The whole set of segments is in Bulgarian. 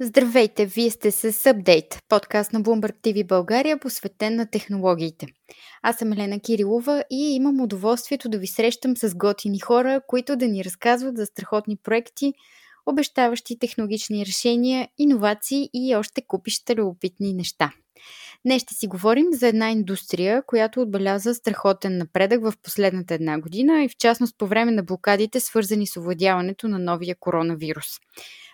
Здравейте, вие сте с Update, подкаст на Bloomberg TV България, посветен на технологиите. Аз съм Елена Кирилова и имам удоволствието да ви срещам с готини хора, които да ни разказват за страхотни проекти, обещаващи технологични решения, иновации и още купища любопитни неща. Днес ще си говорим за една индустрия, която отбеляза страхотен напредък в последната една година и в частност по време на блокадите, свързани с овладяването на новия коронавирус.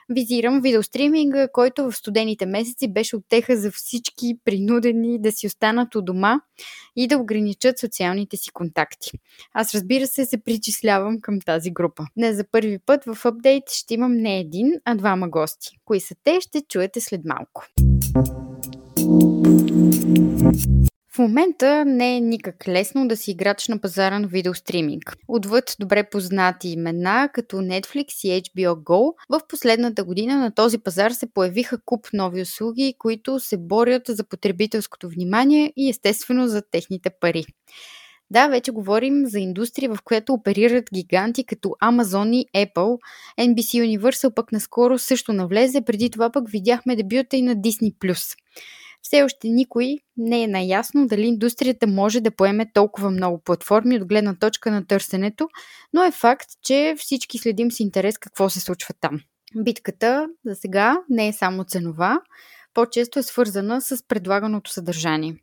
Визирам видеостриминга, който в студените месеци беше отеха за всички принудени да си останат у дома и да ограничат социалните си контакти. Аз разбира се се причислявам към тази група. Днес за първи път в апдейт ще имам не един, а двама гости. Кои са те, ще чуете след малко. В момента не е никак лесно да си играч на пазара на видеостриминг. Отвъд добре познати имена като Netflix и HBO Go, в последната година на този пазар се появиха куп нови услуги, които се борят за потребителското внимание и естествено за техните пари. Да, вече говорим за индустрия, в която оперират гиганти като Amazon и Apple. NBC Universal пък наскоро също навлезе, преди това пък видяхме дебюта и на Disney+ все още никой не е наясно дали индустрията може да поеме толкова много платформи от гледна точка на търсенето, но е факт, че всички следим с интерес какво се случва там. Битката за сега не е само ценова, по-често е свързана с предлаганото съдържание.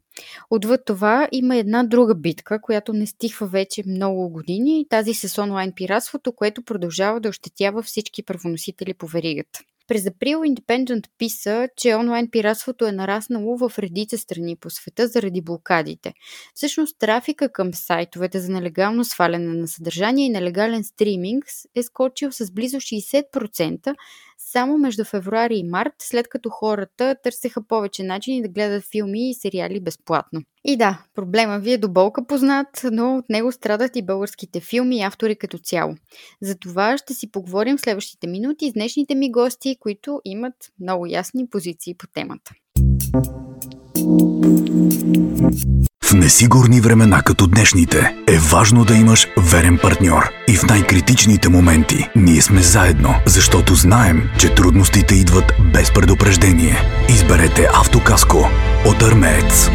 Отвъд това има една друга битка, която не стихва вече много години, тази с онлайн пиратството, което продължава да ощетява всички правоносители по веригата. През април Independent писа, че онлайн пиратството е нараснало в редица страни по света заради блокадите. Всъщност трафика към сайтовете за нелегално сваляне на съдържание и нелегален стриминг е скочил с близо 60% само между февруари и март, след като хората търсеха повече начини да гледат филми и сериали безплатно. И да, проблема ви е до болка познат, но от него страдат и българските филми и автори като цяло. За това ще си поговорим в следващите минути с днешните ми гости, които имат много ясни позиции по темата. В несигурни времена като днешните е важно да имаш верен партньор. И в най-критичните моменти ние сме заедно, защото знаем, че трудностите идват без предупреждение. Изберете автокаско от Армеец.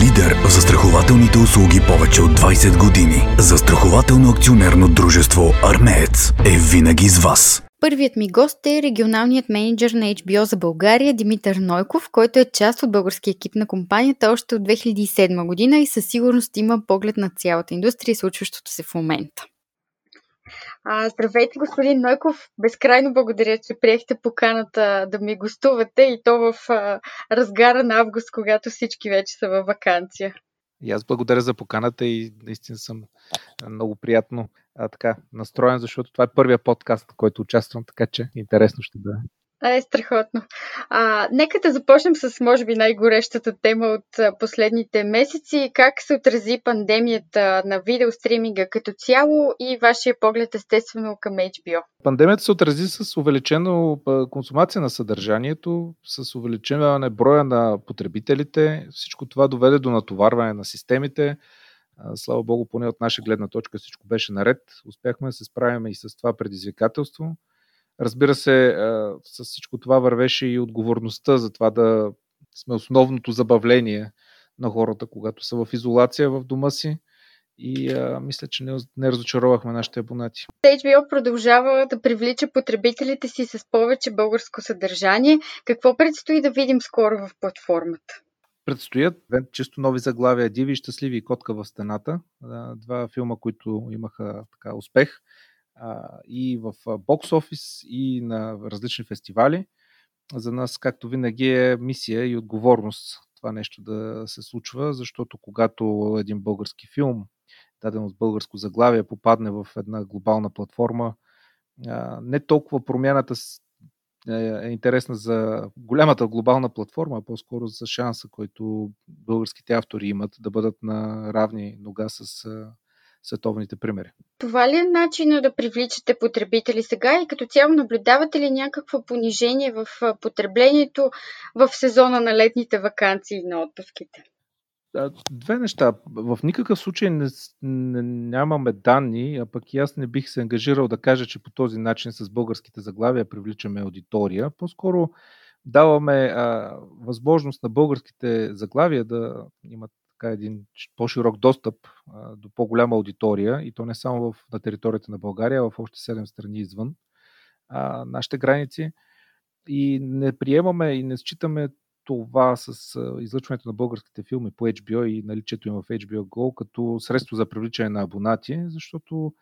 Лидер в застрахователните услуги повече от 20 години. Застрахователно акционерно дружество Армеец е винаги с вас. Първият ми гост е регионалният менеджер на HBO за България Димитър Нойков, който е част от българския екип на компанията още от 2007 година и със сигурност има поглед на цялата индустрия и случващото се в момента. А, здравейте, господин Нойков. Безкрайно благодаря, че приехте поканата да ми гостувате и то в а, разгара на август, когато всички вече са във вакансия. И аз благодаря за поканата и наистина съм много приятно а, така настроен, защото това е първия подкаст, в който участвам, така че интересно ще бъде. Е страхотно. А, нека да започнем с, може би, най-горещата тема от последните месеци. Как се отрази пандемията на видеостриминга като цяло и вашия поглед, естествено, към HBO? Пандемията се отрази с увеличено консумация на съдържанието, с увеличаване броя на потребителите. Всичко това доведе до натоварване на системите. Слава Богу, поне от наша гледна точка всичко беше наред. Успяхме да се справим и с това предизвикателство. Разбира се, с всичко това вървеше и отговорността за това да сме основното забавление на хората, когато са в изолация в дома си. И а, мисля, че не, не разочаровахме нашите абонати. HBO продължава да привлича потребителите си с повече българско съдържание. Какво предстои да видим скоро в платформата? Предстоят чисто нови заглавия Диви, щастливи и Котка в стената. Два филма, които имаха така успех и в бокс офис, и на различни фестивали. За нас, както винаги, е мисия и отговорност това нещо да се случва, защото когато един български филм, даден от българско заглавие, попадне в една глобална платформа, не толкова промяната е интересна за голямата глобална платформа, а по-скоро за шанса, който българските автори имат да бъдат на равни нога с световните примери. Това ли е начина да привличате потребители сега и като цяло наблюдавате ли някакво понижение в потреблението в сезона на летните вакансии и на отпуските? Две неща. В никакъв случай не, не, нямаме данни, а пък и аз не бих се ангажирал да кажа, че по този начин с българските заглавия привличаме аудитория. По-скоро даваме а, възможност на българските заглавия да имат така един по-широк достъп до по-голяма аудитория и то не само в, на територията на България, а в още 7 страни извън а, нашите граници. И не приемаме и не считаме това с излъчването на българските филми по HBO и наличието им в HBO Go като средство за привличане на абонати, защото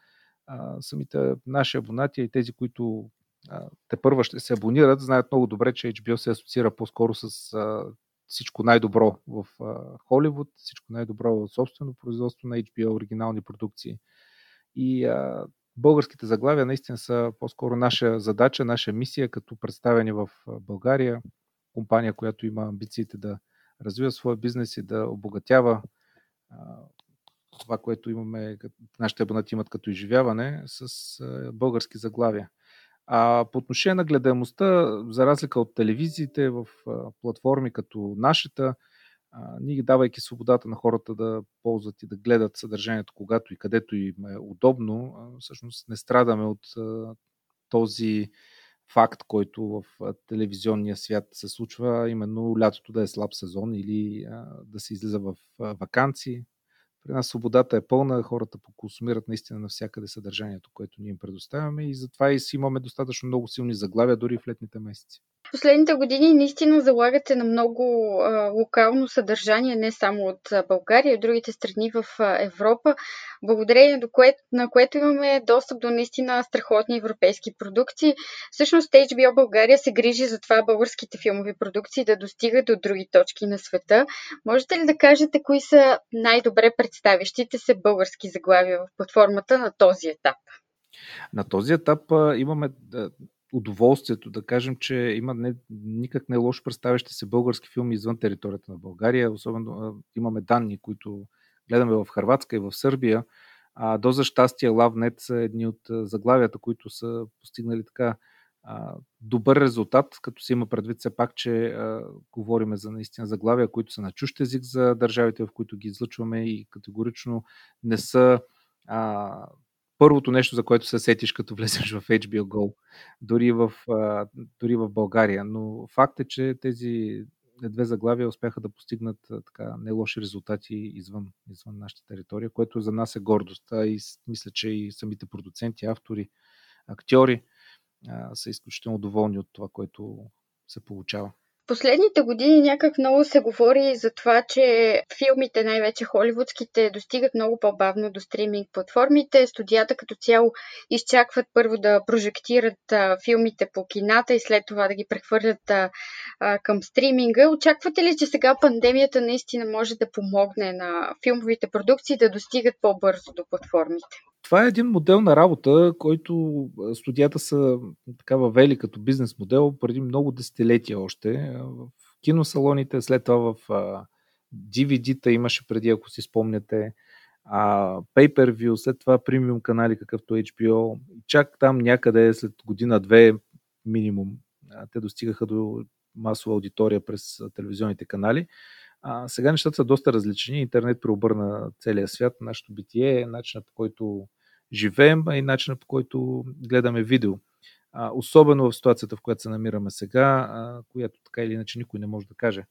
а, самите наши абонати и тези, които те първа ще се абонират, знаят много добре, че HBO се асоциира по-скоро с а, всичко най-добро в Холивуд, всичко най-добро в собствено производство на HBO, оригинални продукции. И а, българските заглавия наистина са по-скоро наша задача, наша мисия, като представени в България, компания, която има амбициите да развива своя бизнес и да обогатява а, това, което имаме, нашите абонати имат като изживяване, с а, български заглавия. А по отношение на гледаемостта, за разлика от телевизиите в платформи като нашата, ние давайки свободата на хората да ползват и да гледат съдържанието, когато и където им е удобно, всъщност не страдаме от този факт, който в телевизионния свят се случва, именно лятото да е слаб сезон или да се излиза в вакансии. При нас свободата е пълна, хората поконсумират наистина навсякъде съдържанието, което ние им предоставяме и затова и си имаме достатъчно много силни заглавия дори в летните месеци последните години наистина залагате на много а, локално съдържание, не само от България, от другите страни в а, Европа, благодарение до кое, на което имаме достъп до наистина страхотни европейски продукции. Всъщност HBO България се грижи за това българските филмови продукции да достигат до други точки на света. Можете ли да кажете кои са най-добре представящите се български заглавия в платформата на този етап? На този етап а, имаме удоволствието да кажем, че има не, никак не лошо представящи се български филми извън територията на България. Особено имаме данни, които гледаме в Харватска и в Сърбия. А, до за щастие Лавнет са едни от заглавията, които са постигнали така а, добър резултат, като се има предвид все пак, че а, говориме за наистина заглавия, които са на чущ език за държавите, в които ги излъчваме и категорично не са а, първото нещо, за което се сетиш, като влезеш в HBO Go, дори в, дори в България. Но факт е, че тези две заглавия успяха да постигнат така не лоши резултати извън, извън нашата територия, което за нас е гордост. А и мисля, че и самите продуценти, автори, актьори а, са изключително доволни от това, което се получава последните години някак много се говори за това, че филмите, най-вече холивудските, достигат много по-бавно до стриминг платформите. Студията като цяло изчакват първо да прожектират а, филмите по кината и след това да ги прехвърлят а, а, към стриминга. Очаквате ли, че сега пандемията наистина може да помогне на филмовите продукции да достигат по-бързо до платформите? Това е един модел на работа, който студията са така въвели като бизнес модел преди много десетилетия още. В киносалоните, след това в DVD-та имаше преди, ако си спомняте, pay-per-view, след това премиум канали, какъвто HBO. Чак там някъде след година-две минимум те достигаха до масова аудитория през телевизионните канали. А, сега нещата са доста различни. Интернет преобърна целия свят, нашето битие, начинът по който живеем и начинът по който гледаме видео. А, особено в ситуацията, в която се намираме сега, а, която така или иначе никой не може да каже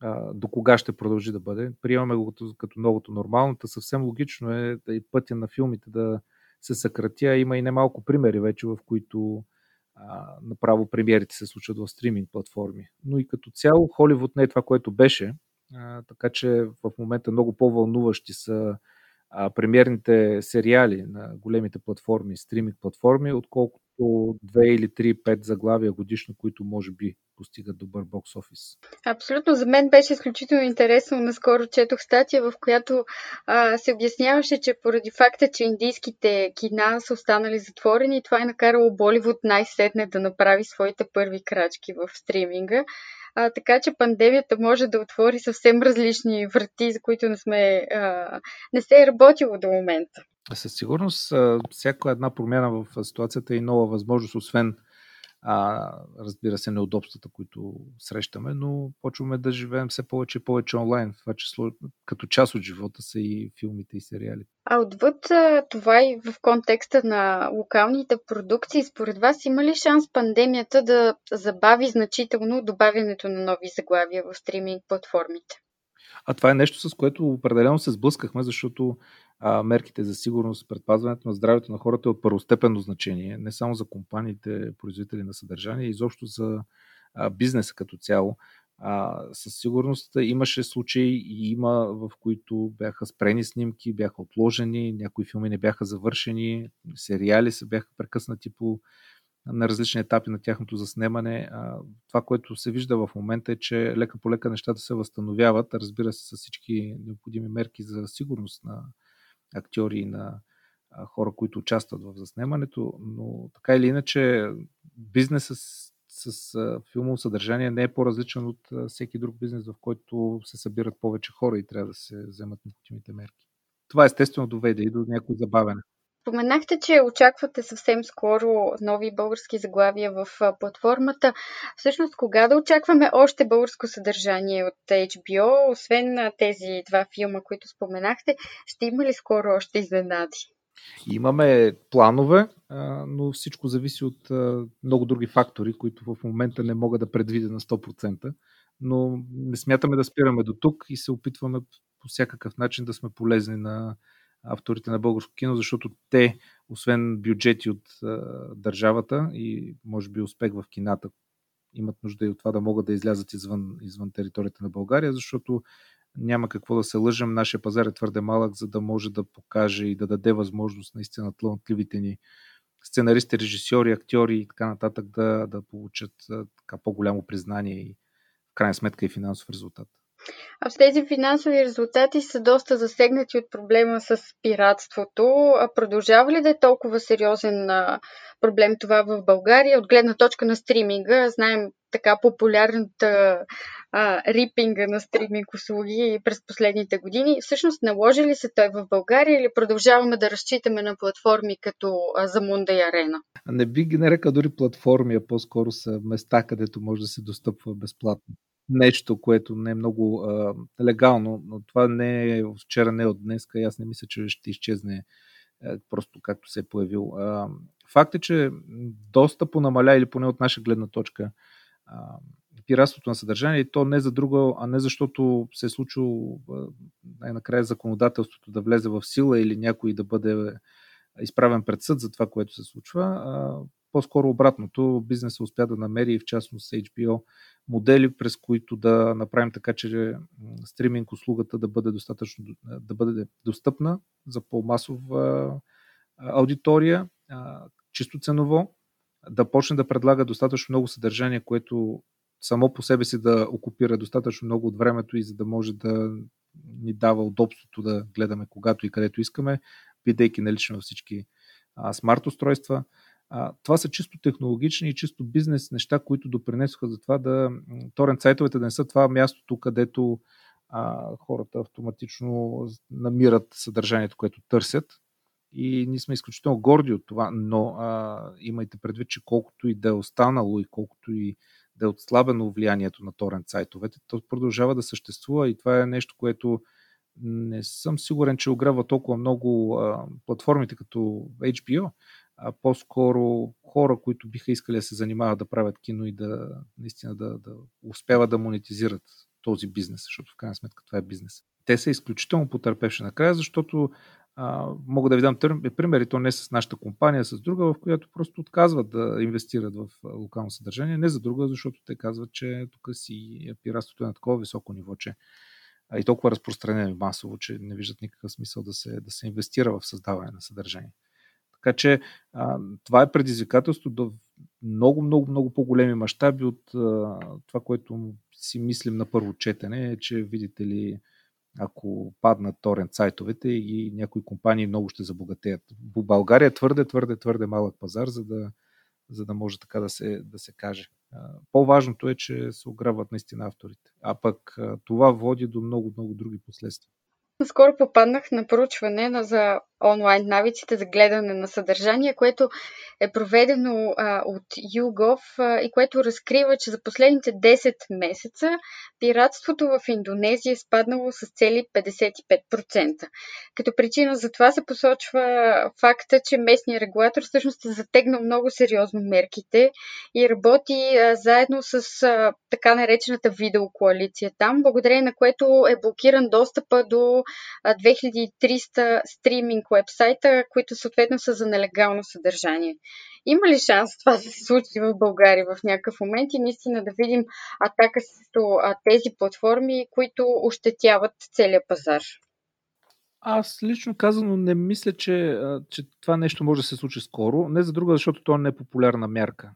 а, до кога ще продължи да бъде. Приемаме го като, като новото нормално. Съвсем логично е да и пътя на филмите да се съкратя. Има и немалко примери вече, в които а, направо премиерите се случват в стриминг платформи. Но и като цяло Холивуд не е това, което беше. Така че в момента много по-вълнуващи са а, премиерните сериали на големите платформи, стриминг платформи, отколкото две или три, пет заглавия годишно, които може би постигат добър бокс офис. Абсолютно. За мен беше изключително интересно. Наскоро четох статия, в която а, се обясняваше, че поради факта, че индийските кина са останали затворени, това е накарало Боливуд най-сетне да направи своите първи крачки в стриминга. А, така че пандемията може да отвори съвсем различни врати, за които не, сме, а, не се е работило до момента. Със сигурност, всяка една промяна в ситуацията е нова възможност, освен а, разбира се, неудобствата, които срещаме, но почваме да живеем все повече и повече онлайн. Това число като част от живота са и филмите и сериалите. А отвъд това и в контекста на локалните продукции, според вас има ли шанс пандемията да забави значително добавянето на нови заглавия в стриминг платформите? А това е нещо, с което определено се сблъскахме, защото мерките за сигурност, предпазването на здравето на хората е от първостепенно значение, не само за компаниите, производители на съдържание, изобщо за бизнеса като цяло. Със сигурност имаше случаи и има, в които бяха спрени снимки, бяха отложени, някои филми не бяха завършени, сериали се бяха прекъснати по на различни етапи на тяхното заснемане. Това, което се вижда в момента е, че лека по лека нещата се възстановяват, разбира се, с всички необходими мерки за сигурност на актьори и на хора, които участват в заснемането, но така или иначе бизнесът с, с филмово съдържание не е по-различен от всеки друг бизнес, в който се събират повече хора и трябва да се вземат необходимите мерки. Това естествено доведе и до някои забавяне. Споменахте, че очаквате съвсем скоро нови български заглавия в платформата. Всъщност, кога да очакваме още българско съдържание от HBO, освен тези два филма, които споменахте, ще има ли скоро още изненади? Имаме планове, но всичко зависи от много други фактори, които в момента не мога да предвидя на 100%. Но не смятаме да спираме до тук и се опитваме по всякакъв начин да сме полезни на авторите на българско кино, защото те, освен бюджети от а, държавата и може би успех в кината, имат нужда и от това да могат да излязат извън, извън територията на България, защото няма какво да се лъжем, нашия пазар е твърде малък, за да може да покаже и да даде възможност наистина талантливите ни сценаристи, режисьори, актьори и така нататък да, да получат така по-голямо признание и в крайна сметка и финансов резултат. А тези финансови резултати са доста засегнати от проблема с пиратството. А продължава ли да е толкова сериозен проблем това в България от гледна точка на стриминга? Знаем така популярната а, рипинга на стриминг услуги през последните години. Всъщност наложи ли се той в България или продължаваме да разчитаме на платформи като Замунда и Арена? Не би ги нарекал дори платформи, а по-скоро са места, където може да се достъпва безплатно нещо, което не е много а, легално, но това не е вчера, не е от днес, и аз не мисля, че ще изчезне а, просто както се е появил. А, факт е, че доста понамаля или поне от наша гледна точка а, пиратството на съдържание и то не за друго, а не защото се е случило най-накрая законодателството да влезе в сила или някой да бъде изправен пред съд за това, което се случва. А, по-скоро обратното, бизнесът успя да намери, в частност HBO, модели, през които да направим така, че стриминг услугата да бъде достатъчно да бъде достъпна за по-масова аудитория, чисто ценово, да почне да предлага достатъчно много съдържание, което само по себе си да окупира достатъчно много от времето и за да може да ни дава удобството да гледаме когато и където искаме, бидейки налично във всички смарт устройства. А, това са чисто технологични и чисто бизнес неща, които допринесоха за това да торент сайтовете да не са това мястото, където а, хората автоматично намират съдържанието, което търсят. И ние сме изключително горди от това, но а, имайте предвид, че колкото и да е останало и колкото и да е отслабено влиянието на торент сайтовете, то продължава да съществува и това е нещо, което не съм сигурен, че ограва толкова много а, платформите като HBO, а по-скоро хора, които биха искали да се занимават да правят кино и да наистина да, да успяват да монетизират този бизнес, защото в крайна сметка това е бизнес. Те са изключително потърпевши накрая, защото а, мога да ви дам пример, и то не с нашата компания, а с друга, в която просто отказват да инвестират в локално съдържание. Не за друга, защото те казват, че тук си пиратството е на такова високо ниво, че и толкова разпространено масово, че не виждат никакъв смисъл да се, да се инвестира в създаване на съдържание. Така че а, това е предизвикателство до много, много, много по-големи мащаби от а, това, което си мислим на първо четене, е, че видите ли, ако паднат торент сайтовете и някои компании много ще забогатеят. България е твърде, твърде, твърде малък пазар, за да, за да може така да се, да се каже. По-важното е, че се ограбват наистина авторите. А пък това води до много, много други последствия. Скоро попаднах на поручване за онлайн навиците за гледане на съдържание, което е проведено а, от YouGov а, и което разкрива, че за последните 10 месеца пиратството в Индонезия е спаднало с цели 55%. Като причина за това се посочва факта, че местният регулатор всъщност е затегнал много сериозно мерките и работи а, заедно с а, така наречената видеокоалиция там, благодарение на което е блокиран достъпа до а, 2300 стриминг вебсайта, които съответно са за нелегално съдържание. Има ли шанс това да се случи в България в някакъв момент и наистина да видим атака срещу тези платформи, които ощетяват целият пазар? Аз лично казано не мисля, че, че това нещо може да се случи скоро. Не за друга, защото то не е популярна мярка.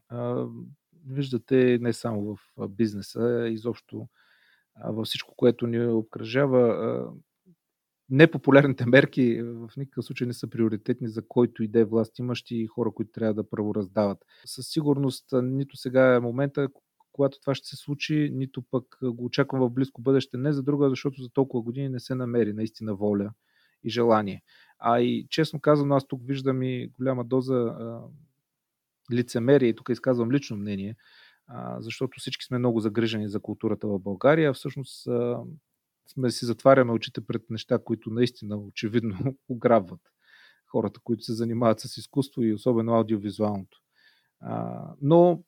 Виждате не само в бизнеса, изобщо във всичко, което ни обкръжава непопулярните мерки в никакъв случай не са приоритетни за който и да е власт имащи и хора, които трябва да правораздават. Със сигурност нито сега е момента, когато това ще се случи, нито пък го очаквам в близко бъдеще. Не за друга, защото за толкова години не се намери наистина воля и желание. А и честно казано, аз тук виждам и голяма доза а, лицемерие, и тук изказвам лично мнение, а, защото всички сме много загрижени за културата в България. Всъщност а, сме си затваряме очите пред неща, които наистина очевидно ограбват хората, които се занимават с изкуство и особено аудиовизуалното. А, но,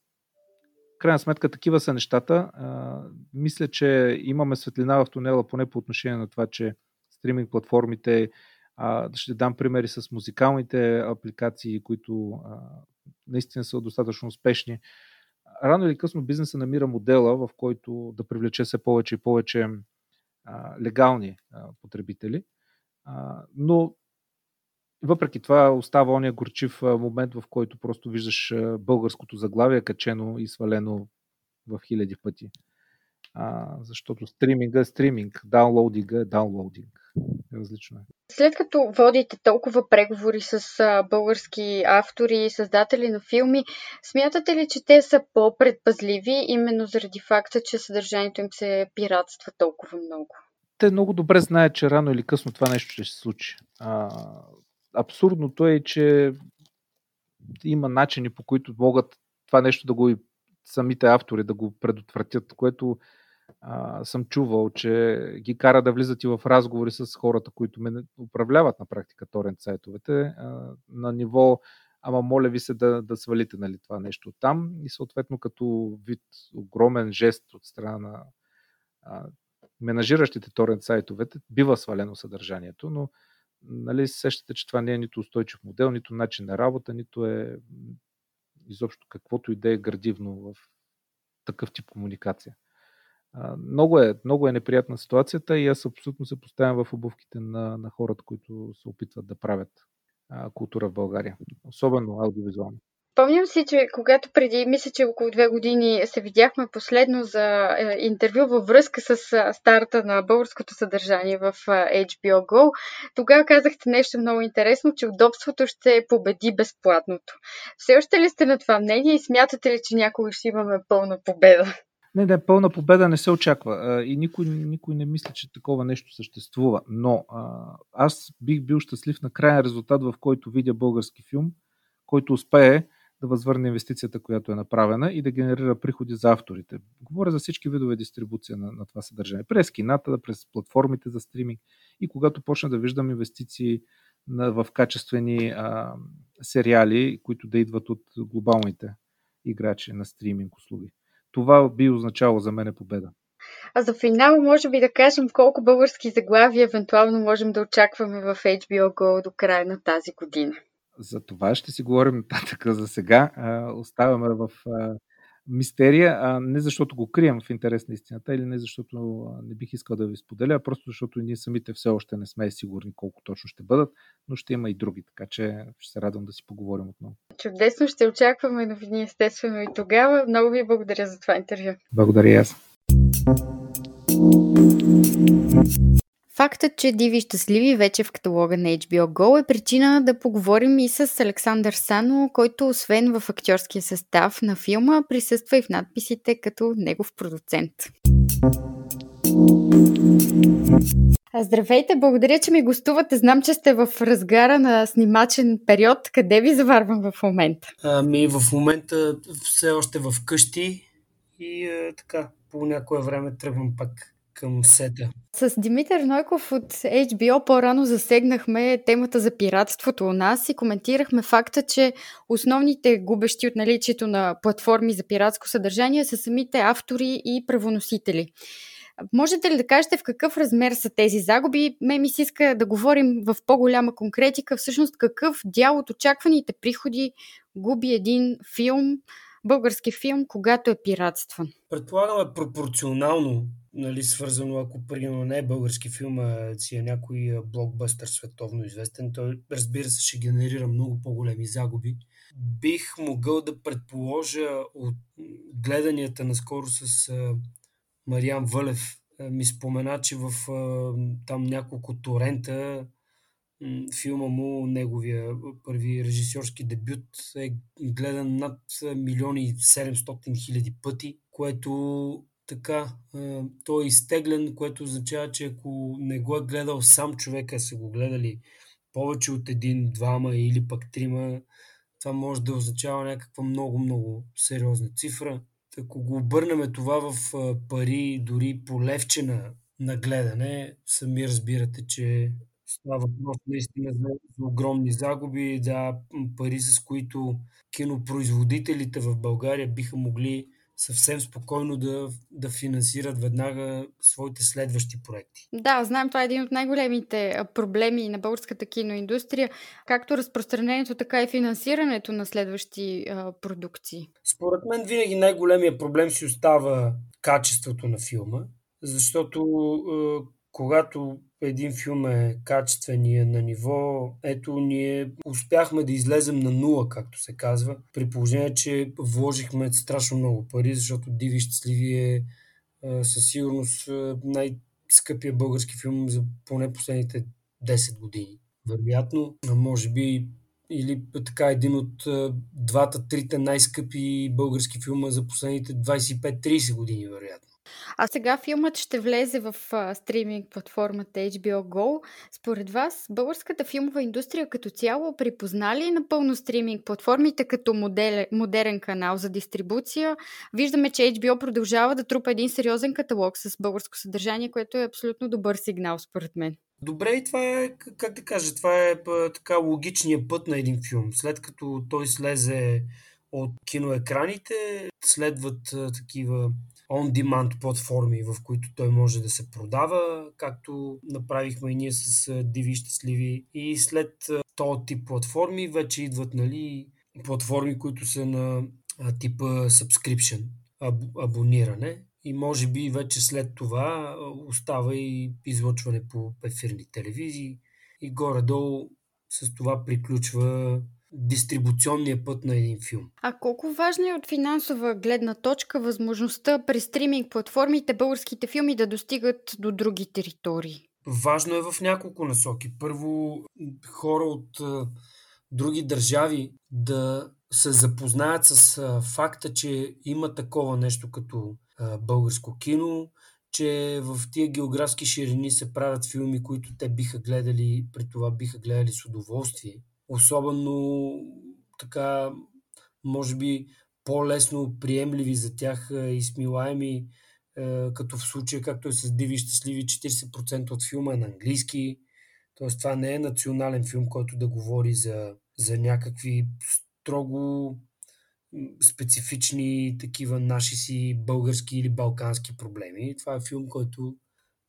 крайна сметка, такива са нещата. А, мисля, че имаме светлина в тунела, поне по отношение на това, че стриминг платформите, а, ще дам примери с музикалните апликации, които а, наистина са достатъчно успешни. Рано или късно бизнеса намира модела, в който да привлече се повече и повече легални потребители. Но въпреки това остава ония горчив момент, в който просто виждаш българското заглавие качено и свалено в хиляди пъти. Защото стриминга е стриминг, даунлоудинга е даунлоудинг. Различно е. След като водите толкова преговори с български автори и създатели на филми, смятате ли, че те са по-предпазливи именно заради факта, че съдържанието им се пиратства толкова много? Те много добре знаят, че рано или късно това нещо ще се случи. А, абсурдното е, че има начини по които могат това нещо да го и самите автори да го предотвратят, което а, съм чувал, че ги кара да влизат и в разговори с хората, които ме управляват на практика торент сайтовете а, на ниво ама моля ви се да, да свалите нали, това нещо там и съответно като вид огромен жест от страна на а, менажиращите торент сайтовете бива свалено съдържанието, но нали, сещате, че това не е нито устойчив модел, нито начин на работа, нито е изобщо каквото и да е градивно в такъв тип комуникация. Много е, много е неприятна ситуацията и аз абсолютно се поставям в обувките на, на хората, които се опитват да правят а, култура в България, особено аудиовизуално. Спомням си, че когато преди, мисля, че около две години се видяхме последно за е, интервю във връзка с старта на българското съдържание в HBO Go, тогава казахте нещо много интересно, че удобството ще победи безплатното. Все още ли сте на това мнение и смятате ли, че някога ще имаме пълна победа? Не, не, пълна победа не се очаква и никой, никой не мисли, че такова нещо съществува. Но аз бих бил щастлив на крайен резултат, в който видя български филм, който успее да възвърне инвестицията, която е направена и да генерира приходи за авторите. Говоря за всички видове дистрибуция на, на това съдържание. През кината, през платформите за стриминг и когато почна да виждам инвестиции на, в качествени а, сериали, които да идват от глобалните играчи на стриминг услуги. Това би означало за мен победа. А за финал може би да кажем колко български заглавия евентуално можем да очакваме в HBO Go до края на тази година. За това ще си говорим нататък за сега. оставаме в мистерия, а не защото го крием в интерес на истината или не защото не бих искал да ви споделя, а просто защото ние самите все още не сме сигурни колко точно ще бъдат, но ще има и други, така че ще се радвам да си поговорим отново. Чудесно, ще очакваме новини естествено и тогава. Много ви благодаря за това интервю. Благодаря аз. Фактът, че Диви щастливи вече в каталога на HBO Go е причина да поговорим и с Александър Сано, който освен в актьорския състав на филма, присъства и в надписите като негов продуцент. Здравейте, благодаря, че ми гостувате. Знам, че сте в разгара на снимачен период. Къде ви заварвам в момента? Ами, в момента все още в къщи и е, така, по някое време тръгвам пак към сета. С Димитър Нойков от HBO по-рано засегнахме темата за пиратството у нас и коментирахме факта, че основните губещи от наличието на платформи за пиратско съдържание са самите автори и правоносители. Можете ли да кажете в какъв размер са тези загуби? Ме ми се иска да говорим в по-голяма конкретика, всъщност какъв дял от очакваните приходи губи един филм, български филм, когато е пиратстван? Предполагам е пропорционално нали, свързано, ако примерно не е български филм, а си е някой блокбъстър световно известен, той разбира се ще генерира много по-големи загуби. Бих могъл да предположа от гледанията наскоро с Мариан Вълев ми спомена, че в там няколко торента филма му, неговия първи режисьорски дебют е гледан над милиони и 700 хиляди пъти, което така, той е изтеглен, което означава, че ако не го е гледал сам човека, са го гледали повече от един, двама или пък трима, това може да означава някаква много-много сериозна цифра. Ако го обърнем това в пари, дори по левче на, на гледане, сами разбирате, че става въпрос наистина за, за огромни загуби, да, пари с които кинопроизводителите в България биха могли съвсем спокойно да, да финансират веднага своите следващи проекти. Да, знам, това е един от най-големите проблеми на българската киноиндустрия, както разпространението, така и финансирането на следващи а, продукции. Според мен винаги най-големия проблем си остава качеството на филма, защото а, когато един филм е качествен и е на ниво, ето ние успяхме да излезем на нула, както се казва, при положение, че вложихме страшно много пари, защото Диви щастливи е със сигурност най-скъпия български филм за поне последните 10 години. Вероятно, може би или така един от двата, трите най-скъпи български филма за последните 25-30 години, вероятно. А сега филмът ще влезе в а, стриминг платформата HBO Go. Според вас, българската филмова индустрия като цяло припозна ли напълно стриминг платформите като модел, модерен канал за дистрибуция? Виждаме, че HBO продължава да трупа един сериозен каталог с българско съдържание, което е абсолютно добър сигнал, според мен. Добре, и това е, как да кажа, това е така логичният път на един филм. След като той слезе от киноекраните, следват такива on-demand платформи, в които той може да се продава, както направихме и ние с Диви щастливи. И след този тип платформи вече идват нали, платформи, които са на типа subscription, аб- абониране. И може би вече след това остава и излъчване по ефирни телевизии. И горе-долу с това приключва дистрибуционния път на един филм. А колко важна е от финансова гледна точка възможността при стриминг платформите българските филми да достигат до други територии? Важно е в няколко насоки. Първо, хора от а, други държави да се запознаят с а, факта, че има такова нещо като а, българско кино, че в тия географски ширини се правят филми, които те биха гледали, при това биха гледали с удоволствие особено така, може би, по-лесно приемливи за тях и смилаеми, като в случая, както е с Диви щастливи, 40% от филма е на английски. Тоест, това не е национален филм, който да говори за, за някакви строго специфични такива наши си български или балкански проблеми. Това е филм, който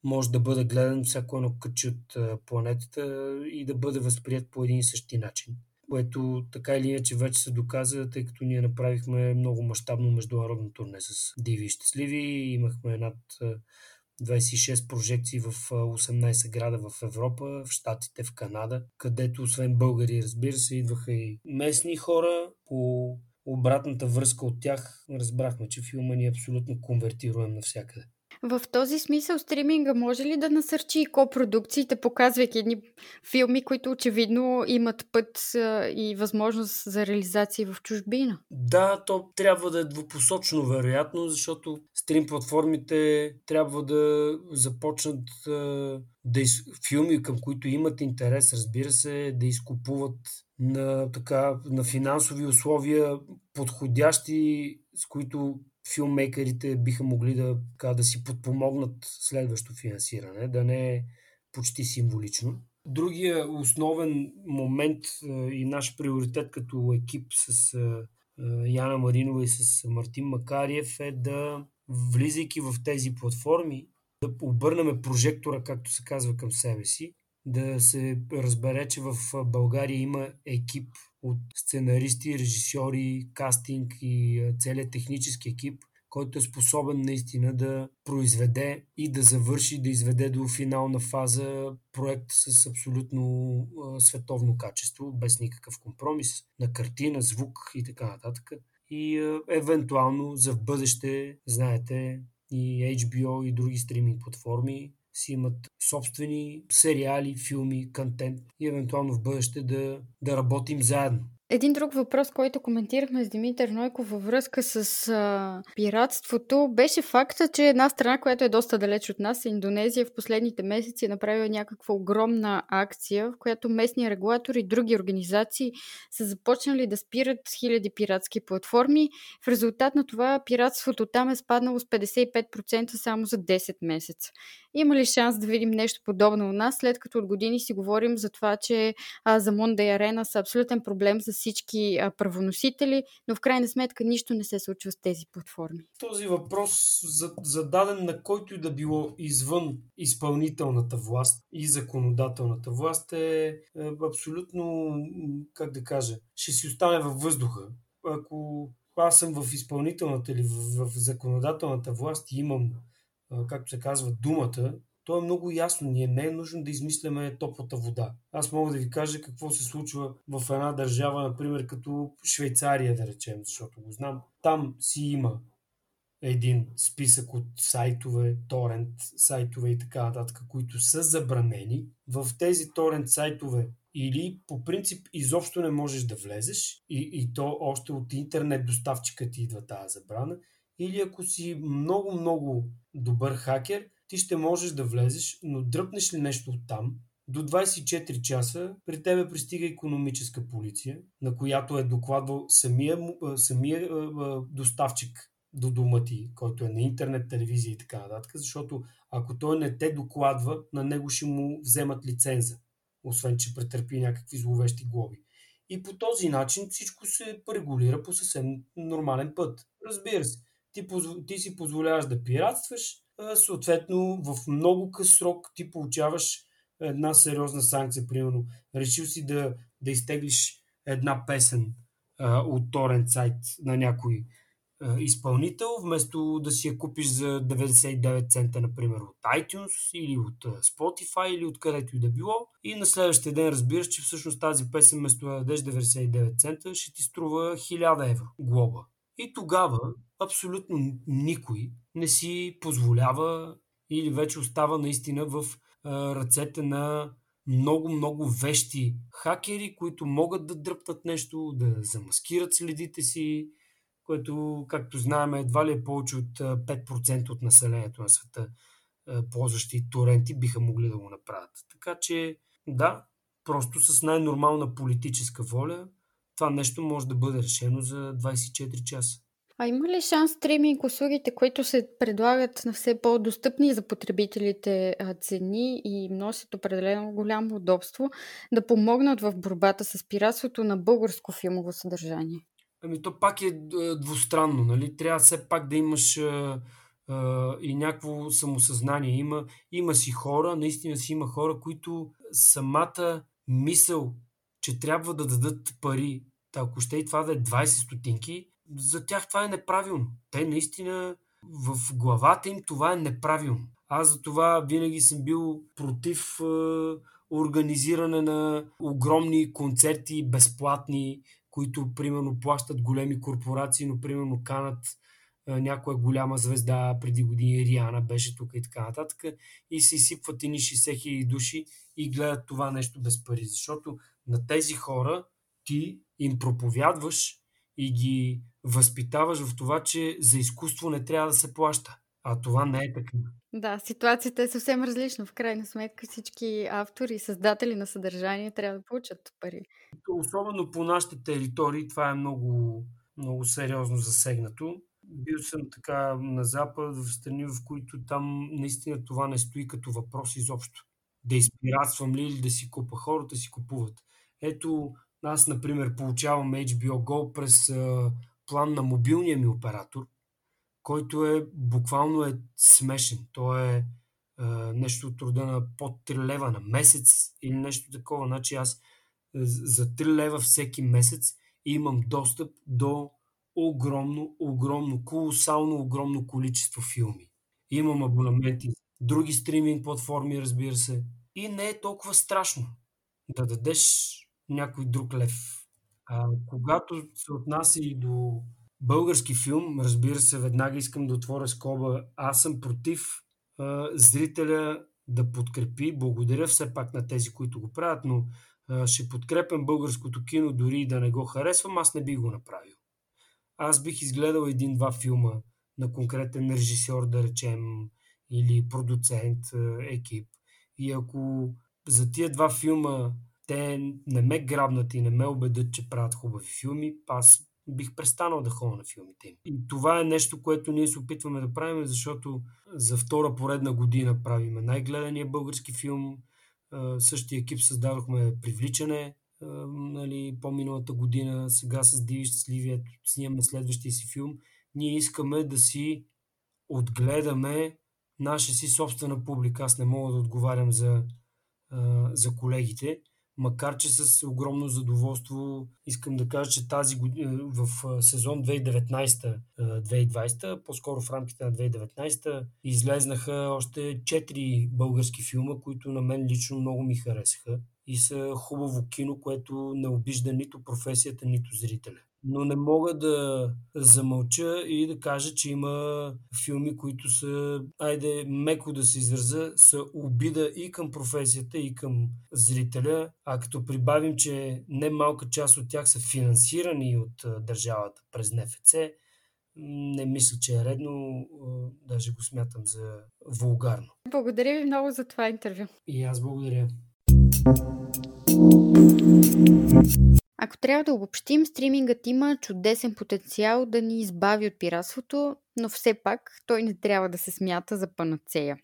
може да бъде гледан всяко едно кътче от планетата и да бъде възприят по един и същи начин. Което така или иначе вече се доказа, тъй като ние направихме много мащабно международно турне с Диви и Щастливи. Имахме над 26 прожекции в 18 града в Европа, в Штатите, в Канада, където освен българи, разбира се, идваха и местни хора. По обратната връзка от тях разбрахме, че филма ни е абсолютно конвертируем навсякъде. В този смисъл стриминга може ли да насърчи копродукциите, показвайки едни филми, които очевидно имат път и възможност за реализация в чужбина? Да, то трябва да е двупосочно вероятно, защото стрим платформите трябва да започнат да из... филми, към които имат интерес, разбира се, да изкупуват на, така, на финансови условия подходящи, с които филммейкерите биха могли да, така, да си подпомогнат следващо финансиране, да не е почти символично. Другия основен момент и наш приоритет като екип с Яна Маринова и с Мартин Макариев е да, влизайки в тези платформи, да обърнем прожектора, както се казва, към себе си, да се разбере, че в България има екип от сценаристи, режисьори, кастинг и целият технически екип, който е способен наистина да произведе и да завърши, да изведе до финална фаза проект с абсолютно световно качество, без никакъв компромис на картина, звук и така нататък. И евентуално за в бъдеще, знаете, и HBO и други стриминг платформи си имат собствени сериали, филми, контент и евентуално в бъдеще да, да работим заедно. Един друг въпрос, който коментирахме с Димитър Нойков във връзка с а, пиратството, беше факта, че една страна, която е доста далеч от нас, Индонезия, в последните месеци е направила някаква огромна акция, в която местни регулатори и други организации са започнали да спират хиляди пиратски платформи. В резултат на това пиратството там е спаднало с 55% само за 10 месеца. Има ли шанс да видим нещо подобно у нас, след като от години си говорим за това, че а, за и Арена са абсолютен проблем за всички а, правоносители, но в крайна сметка нищо не се случва с тези платформи? Този въпрос, зададен на който и да било извън изпълнителната власт и законодателната власт, е, е абсолютно, как да кажа, ще си остане във въздуха. Ако аз съм в изпълнителната или в, в законодателната власт и имам както се казва, думата, то е много ясно. Ние не е нужно да измисляме топлата вода. Аз мога да ви кажа какво се случва в една държава, например, като Швейцария, да речем, защото го знам. Там си има един списък от сайтове, торент сайтове и така нататък, които са забранени. В тези торент сайтове или по принцип изобщо не можеш да влезеш и, и то още от интернет доставчика ти идва тази забрана, или ако си много-много добър хакер, ти ще можеш да влезеш, но дръпнеш ли нещо от там, до 24 часа при тебе пристига економическа полиция, на която е докладвал самия, самия доставчик до дома ти, който е на интернет, телевизия и така нататък, защото ако той не те докладва, на него ще му вземат лиценза, освен че претърпи някакви зловещи глоби. И по този начин всичко се регулира по съвсем нормален път. Разбира се, ти, ти си позволяваш да пиратстваш, съответно в много къс срок ти получаваш една сериозна санкция. Примерно, решил си да, да изтеглиш една песен а, от торент сайт на някой а, изпълнител, вместо да си я купиш за 99 цента, например, от iTunes или от Spotify или от където и да било. И на следващия ден разбираш, че всъщност тази песен, вместо да дадеш 99 цента, ще ти струва 1000 евро глоба. И тогава абсолютно никой не си позволява или вече остава наистина в ръцете на много-много вещи хакери, които могат да дръпнат нещо, да замаскират следите си, което, както знаем, едва ли е повече от 5% от населението на света, ползващи торенти, биха могли да го направят. Така че, да, просто с най-нормална политическа воля това нещо може да бъде решено за 24 часа. А има ли шанс стриминг услугите, които се предлагат на все по-достъпни за потребителите цени и носят определено голямо удобство, да помогнат в борбата с пиратството на българско филмово съдържание? Ами то пак е двустранно, нали? Трябва все пак да имаш а, а, и някакво самосъзнание. Има, има си хора, наистина си има хора, които самата мисъл, че трябва да дадат пари, ако ще и това да е 20 стотинки, за тях това е неправилно. Те наистина в главата им това е неправилно. Аз за това винаги съм бил против е, организиране на огромни концерти, безплатни, които примерно плащат големи корпорации, но примерно канат някоя голяма звезда преди години, Риана беше тук и така нататък, и се изсипват едни 60 хиляди души и гледат това нещо без пари. Защото на тези хора ти им проповядваш и ги възпитаваш в това, че за изкуство не трябва да се плаща. А това не е така. Да, ситуацията е съвсем различна. В крайна сметка всички автори и създатели на съдържание трябва да получат пари. Особено по нашите територии това е много, много сериозно засегнато. Бил съм така на запад, в страни, в които там наистина това не стои като въпрос изобщо. Да изпиратствам ли или да си купа. Хората си купуват. Ето, аз, например, получавам HBO Go през план на мобилния ми оператор, който е буквално е смешен. То е а, нещо от рода на под 3 лева на месец или нещо такова. Значи аз за 3 лева всеки месец имам достъп до огромно, огромно, колосално огромно количество филми. Имам абонаменти, други стриминг платформи, разбира се. И не е толкова страшно да дадеш някой друг лев. А, когато се отнася и до български филм, разбира се, веднага искам да отворя скоба. Аз съм против а, зрителя да подкрепи. Благодаря все пак на тези, които го правят, но а, ще подкрепям българското кино, дори и да не го харесвам, аз не бих го направил. Аз бих изгледал един-два филма на конкретен режисьор, да речем, или продуцент, екип. И ако за тия два филма те не ме грабнат и не ме убедят, че правят хубави филми, аз бих престанал да ходя на филмите им. И това е нещо, което ние се опитваме да правим, защото за втора поредна година правиме най-гледания български филм. Същия екип създадохме Привличане, нали, по-миналата година, сега с Диви щастливи, ето снимаме следващия си филм. Ние искаме да си отгледаме наша си собствена публика. Аз не мога да отговарям за, за колегите, макар че с огромно задоволство искам да кажа, че тази година, в сезон 2019-2020, по-скоро в рамките на 2019, излезнаха още 4 български филма, които на мен лично много ми харесаха и са хубаво кино, което не обижда нито професията, нито зрителя но не мога да замълча и да кажа, че има филми, които са, айде меко да се израза, са обида и към професията, и към зрителя, а като прибавим, че не малка част от тях са финансирани от държавата през НФЦ, не мисля, че е редно, даже го смятам за вулгарно. Благодаря ви много за това интервю. И аз благодаря. Ако трябва да обобщим, стримингът има чудесен потенциал да ни избави от пиратството, но все пак той не трябва да се смята за панацея.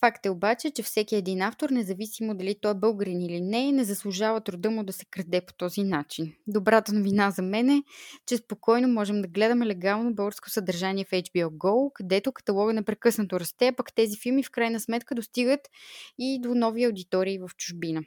Факт е обаче, че всеки един автор, независимо дали той е българин или не, не заслужава труда му да се краде по този начин. Добрата новина за мен е, че спокойно можем да гледаме легално българско съдържание в HBO Go, където каталога непрекъснато расте, пък тези филми в крайна сметка достигат и до нови аудитории в чужбина.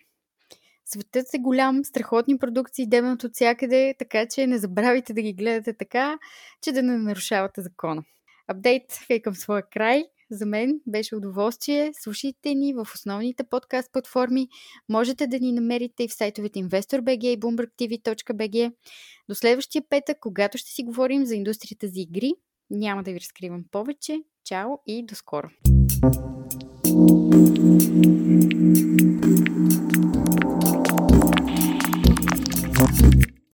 Светът е голям, страхотни продукции демнат от всякъде, така че не забравяйте да ги гледате така, че да не нарушавате закона. Апдейт е към своя край. За мен беше удоволствие. Слушайте ни в основните подкаст платформи. Можете да ни намерите и в сайтовете InvestorBG и BloombergTV.bg. До следващия петък, когато ще си говорим за индустрията за игри. Няма да ви разкривам повече. Чао и до скоро! thank you